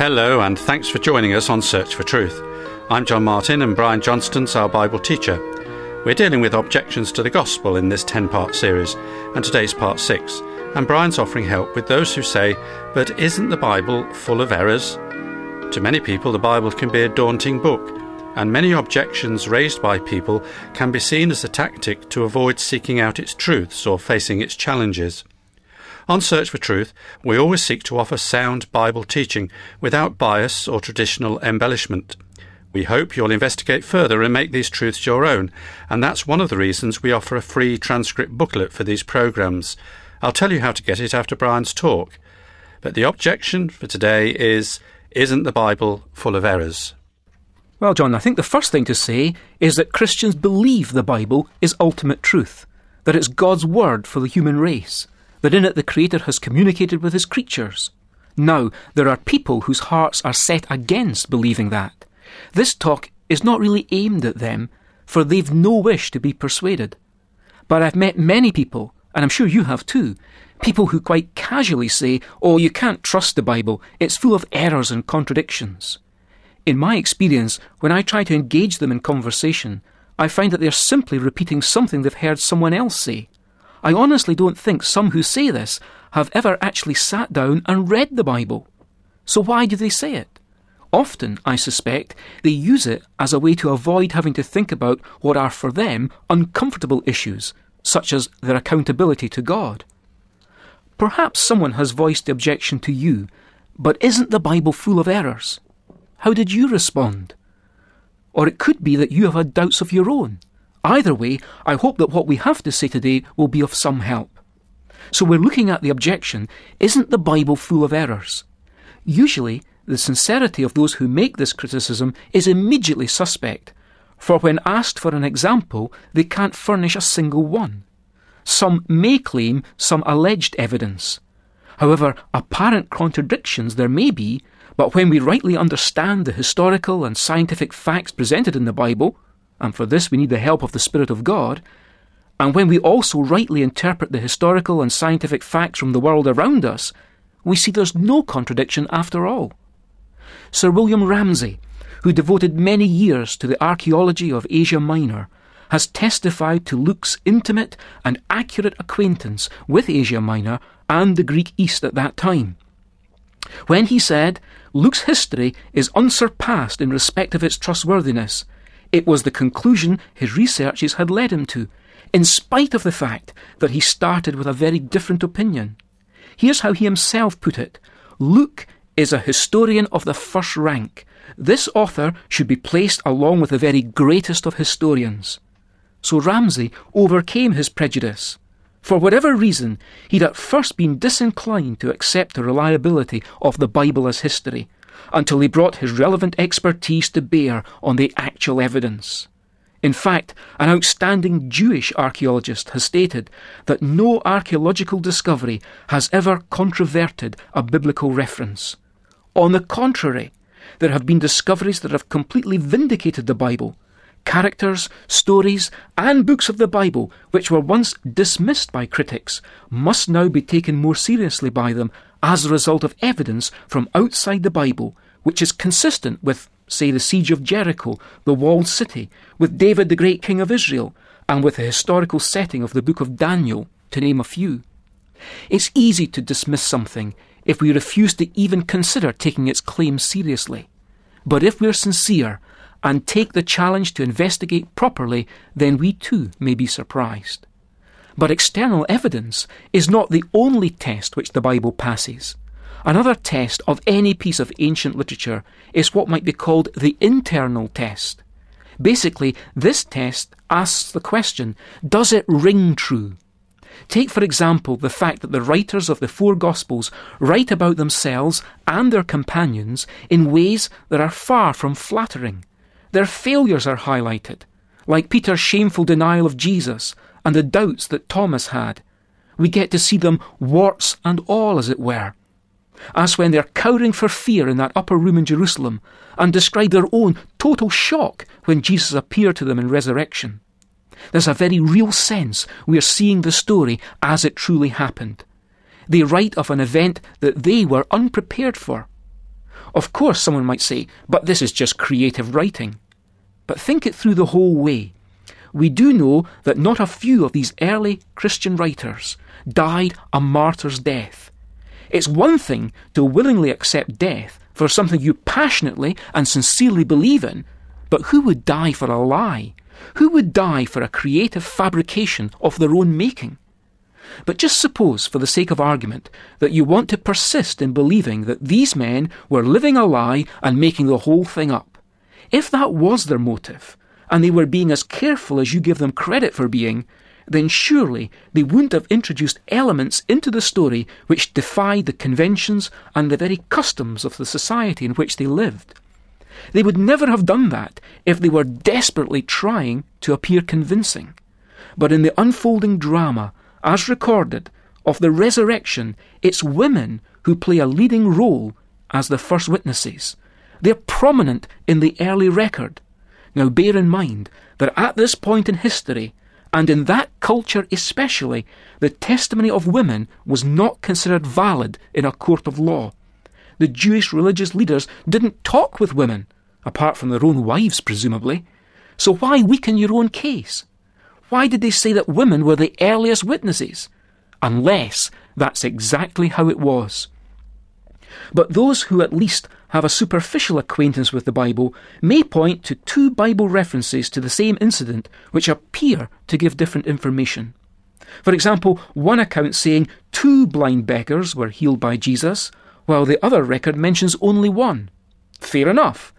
Hello, and thanks for joining us on Search for Truth. I'm John Martin, and Brian Johnston's our Bible teacher. We're dealing with objections to the gospel in this 10 part series, and today's part 6. And Brian's offering help with those who say, But isn't the Bible full of errors? To many people, the Bible can be a daunting book, and many objections raised by people can be seen as a tactic to avoid seeking out its truths or facing its challenges. On Search for Truth, we always seek to offer sound Bible teaching without bias or traditional embellishment. We hope you'll investigate further and make these truths your own, and that's one of the reasons we offer a free transcript booklet for these programs. I'll tell you how to get it after Brian's talk. But the objection for today is Isn't the Bible full of errors? Well, John, I think the first thing to say is that Christians believe the Bible is ultimate truth, that it's God's word for the human race that in it the Creator has communicated with His creatures. Now, there are people whose hearts are set against believing that. This talk is not really aimed at them, for they've no wish to be persuaded. But I've met many people, and I'm sure you have too, people who quite casually say, Oh, you can't trust the Bible, it's full of errors and contradictions. In my experience, when I try to engage them in conversation, I find that they're simply repeating something they've heard someone else say. I honestly don't think some who say this have ever actually sat down and read the Bible. So why do they say it? Often, I suspect, they use it as a way to avoid having to think about what are for them uncomfortable issues, such as their accountability to God. Perhaps someone has voiced the objection to you, but isn't the Bible full of errors? How did you respond? Or it could be that you have had doubts of your own. Either way, I hope that what we have to say today will be of some help. So we're looking at the objection isn't the Bible full of errors? Usually, the sincerity of those who make this criticism is immediately suspect, for when asked for an example, they can't furnish a single one. Some may claim some alleged evidence. However, apparent contradictions there may be, but when we rightly understand the historical and scientific facts presented in the Bible, and for this we need the help of the Spirit of God, and when we also rightly interpret the historical and scientific facts from the world around us, we see there's no contradiction after all. Sir William Ramsay, who devoted many years to the archaeology of Asia Minor, has testified to Luke's intimate and accurate acquaintance with Asia Minor and the Greek East at that time. When he said, Luke's history is unsurpassed in respect of its trustworthiness, it was the conclusion his researches had led him to, in spite of the fact that he started with a very different opinion. Here's how he himself put it Luke is a historian of the first rank. This author should be placed along with the very greatest of historians. So Ramsay overcame his prejudice. For whatever reason, he'd at first been disinclined to accept the reliability of the Bible as history, until he brought his relevant expertise to bear on the actual evidence. In fact, an outstanding Jewish archaeologist has stated that no archaeological discovery has ever controverted a biblical reference. On the contrary, there have been discoveries that have completely vindicated the Bible. Characters, stories, and books of the Bible, which were once dismissed by critics, must now be taken more seriously by them as a result of evidence from outside the Bible, which is consistent with, say, the siege of Jericho, the walled city, with David the great king of Israel, and with the historical setting of the book of Daniel, to name a few. It's easy to dismiss something if we refuse to even consider taking its claims seriously. But if we're sincere and take the challenge to investigate properly, then we too may be surprised. But external evidence is not the only test which the Bible passes. Another test of any piece of ancient literature is what might be called the internal test. Basically, this test asks the question Does it ring true? Take, for example, the fact that the writers of the four Gospels write about themselves and their companions in ways that are far from flattering. Their failures are highlighted, like Peter's shameful denial of Jesus and the doubts that Thomas had. We get to see them warts and all, as it were. As when they're cowering for fear in that upper room in Jerusalem and describe their own total shock when Jesus appeared to them in resurrection. There's a very real sense we are seeing the story as it truly happened. They write of an event that they were unprepared for. Of course, someone might say, but this is just creative writing. But think it through the whole way. We do know that not a few of these early Christian writers died a martyr's death. It's one thing to willingly accept death for something you passionately and sincerely believe in, but who would die for a lie? Who would die for a creative fabrication of their own making? But just suppose, for the sake of argument, that you want to persist in believing that these men were living a lie and making the whole thing up. If that was their motive, and they were being as careful as you give them credit for being, then surely they wouldn't have introduced elements into the story which defied the conventions and the very customs of the society in which they lived. They would never have done that if they were desperately trying to appear convincing. But in the unfolding drama, as recorded, of the resurrection, it's women who play a leading role as the first witnesses. They're prominent in the early record. Now bear in mind that at this point in history, and in that culture especially, the testimony of women was not considered valid in a court of law. The Jewish religious leaders didn't talk with women, apart from their own wives, presumably. So why weaken your own case? Why did they say that women were the earliest witnesses? Unless that's exactly how it was. But those who at least have a superficial acquaintance with the Bible may point to two Bible references to the same incident which appear to give different information. For example, one account saying two blind beggars were healed by Jesus, while the other record mentions only one. Fair enough.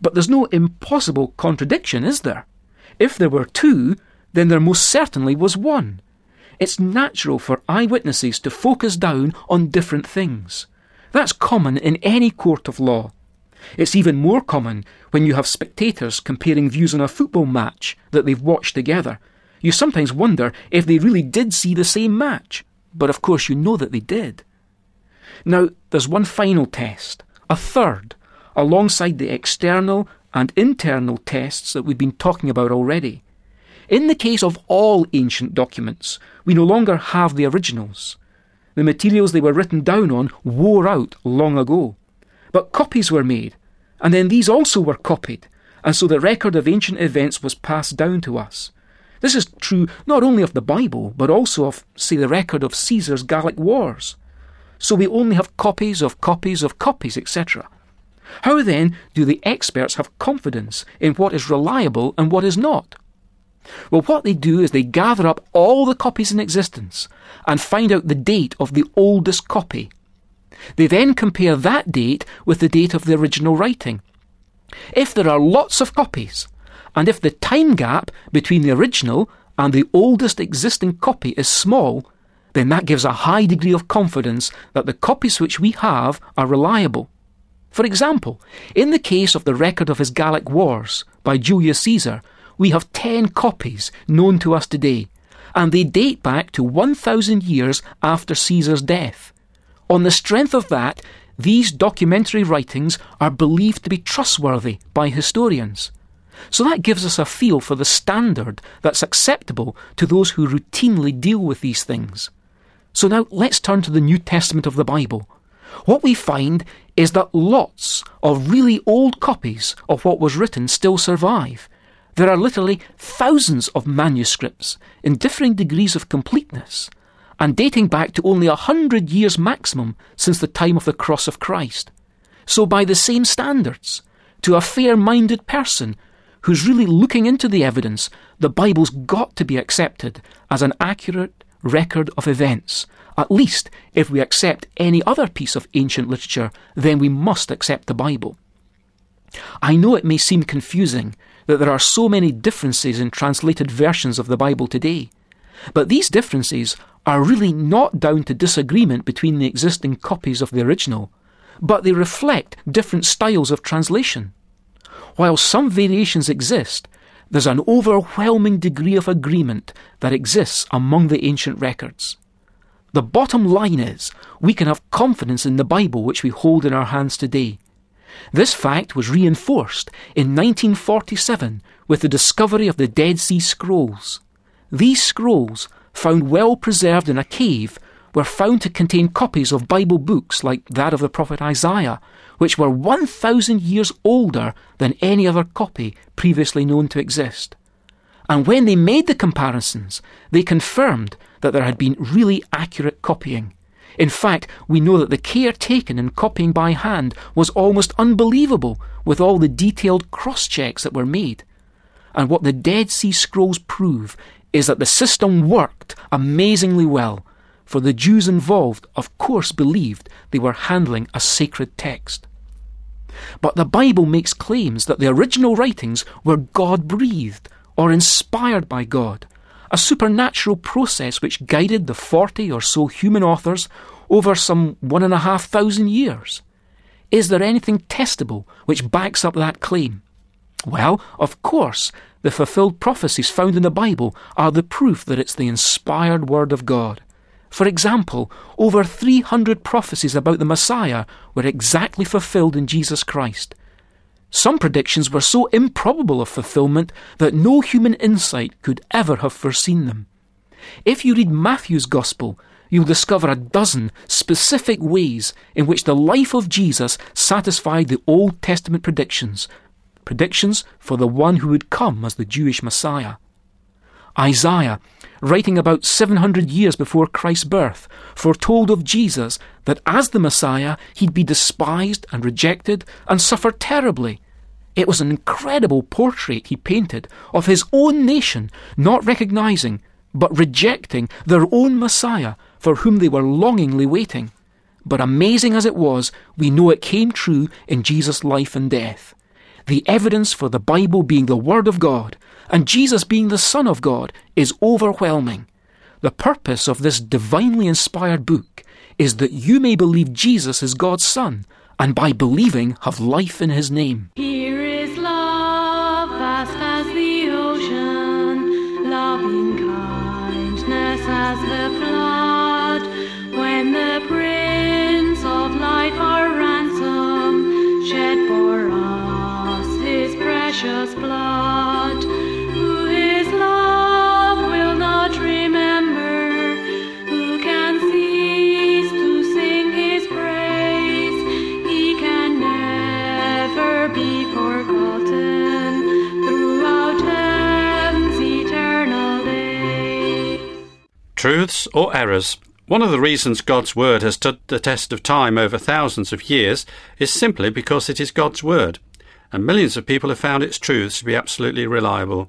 But there's no impossible contradiction, is there? If there were two, then there most certainly was one. It's natural for eyewitnesses to focus down on different things. That's common in any court of law. It's even more common when you have spectators comparing views on a football match that they've watched together. You sometimes wonder if they really did see the same match, but of course you know that they did. Now, there's one final test, a third, alongside the external and internal tests that we've been talking about already. In the case of all ancient documents, we no longer have the originals. The materials they were written down on wore out long ago. But copies were made, and then these also were copied, and so the record of ancient events was passed down to us. This is true not only of the Bible, but also of, say, the record of Caesar's Gallic Wars. So we only have copies of copies of copies, etc. How then do the experts have confidence in what is reliable and what is not? Well, what they do is they gather up all the copies in existence and find out the date of the oldest copy. They then compare that date with the date of the original writing. If there are lots of copies, and if the time gap between the original and the oldest existing copy is small, then that gives a high degree of confidence that the copies which we have are reliable. For example, in the case of the record of his Gallic Wars by Julius Caesar, we have 10 copies known to us today, and they date back to 1,000 years after Caesar's death. On the strength of that, these documentary writings are believed to be trustworthy by historians. So that gives us a feel for the standard that's acceptable to those who routinely deal with these things. So now let's turn to the New Testament of the Bible. What we find is that lots of really old copies of what was written still survive, there are literally thousands of manuscripts in differing degrees of completeness and dating back to only a hundred years maximum since the time of the cross of Christ. So, by the same standards, to a fair minded person who's really looking into the evidence, the Bible's got to be accepted as an accurate record of events. At least, if we accept any other piece of ancient literature, then we must accept the Bible. I know it may seem confusing that there are so many differences in translated versions of the Bible today. But these differences are really not down to disagreement between the existing copies of the original, but they reflect different styles of translation. While some variations exist, there's an overwhelming degree of agreement that exists among the ancient records. The bottom line is, we can have confidence in the Bible which we hold in our hands today. This fact was reinforced in 1947 with the discovery of the Dead Sea Scrolls. These scrolls, found well preserved in a cave, were found to contain copies of Bible books like that of the prophet Isaiah, which were 1,000 years older than any other copy previously known to exist. And when they made the comparisons, they confirmed that there had been really accurate copying. In fact, we know that the care taken in copying by hand was almost unbelievable with all the detailed cross checks that were made. And what the Dead Sea Scrolls prove is that the system worked amazingly well, for the Jews involved, of course, believed they were handling a sacred text. But the Bible makes claims that the original writings were God breathed or inspired by God, a supernatural process which guided the 40 or so human authors over some one and a half thousand years. Is there anything testable which backs up that claim? Well, of course, the fulfilled prophecies found in the Bible are the proof that it's the inspired Word of God. For example, over 300 prophecies about the Messiah were exactly fulfilled in Jesus Christ. Some predictions were so improbable of fulfillment that no human insight could ever have foreseen them. If you read Matthew's Gospel, you'll discover a dozen specific ways in which the life of Jesus satisfied the Old Testament predictions, predictions for the one who would come as the Jewish Messiah. Isaiah, writing about 700 years before Christ's birth, foretold of Jesus that as the Messiah he'd be despised and rejected and suffer terribly. It was an incredible portrait he painted of his own nation not recognizing but rejecting their own Messiah for whom they were longingly waiting. But amazing as it was, we know it came true in Jesus' life and death. The evidence for the Bible being the Word of God and Jesus being the Son of God is overwhelming. The purpose of this divinely inspired book is that you may believe Jesus is God's Son, and by believing have life in His name. Here is love, vast as the ocean, loving kindness as the flood. When the Prince of Life our ransom shed for us his precious blood, Truths or errors? One of the reasons God's Word has stood the test of time over thousands of years is simply because it is God's Word, and millions of people have found its truths to be absolutely reliable.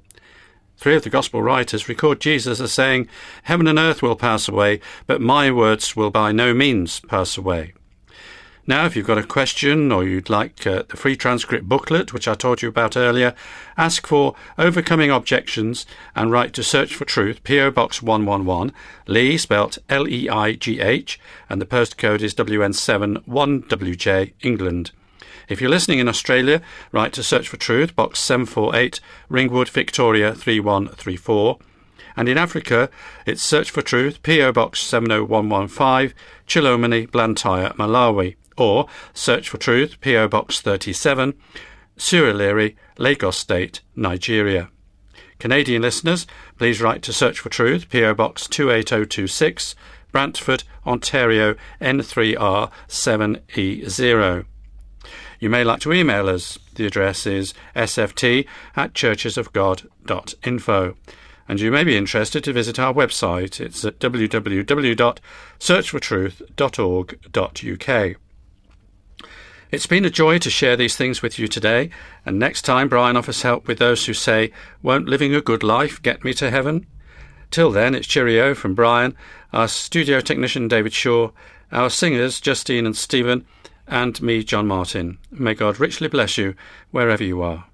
Three of the Gospel writers record Jesus as saying, Heaven and earth will pass away, but my words will by no means pass away. Now, if you've got a question or you'd like uh, the free transcript booklet, which I told you about earlier, ask for Overcoming Objections and write to Search for Truth, P.O. Box 111, Lee, spelt L E I G H, and the postcode is WN7 1WJ, England. If you're listening in Australia, write to Search for Truth, Box 748, Ringwood, Victoria 3134. And in Africa, it's Search for Truth, P.O. Box 70115, Chilomoni, Blantyre, Malawi. Or Search for Truth, P.O. Box 37, Surulere, Lagos State, Nigeria. Canadian listeners, please write to Search for Truth, P.O. Box 28026, Brantford, Ontario, N3R 7E0. You may like to email us. The address is sft at churchesofgod.info. And you may be interested to visit our website. It's at www.searchfortruth.org.uk. It's been a joy to share these things with you today, and next time Brian offers help with those who say, Won't living a good life get me to heaven? Till then, it's cheerio from Brian, our studio technician David Shaw, our singers Justine and Stephen, and me, John Martin. May God richly bless you wherever you are.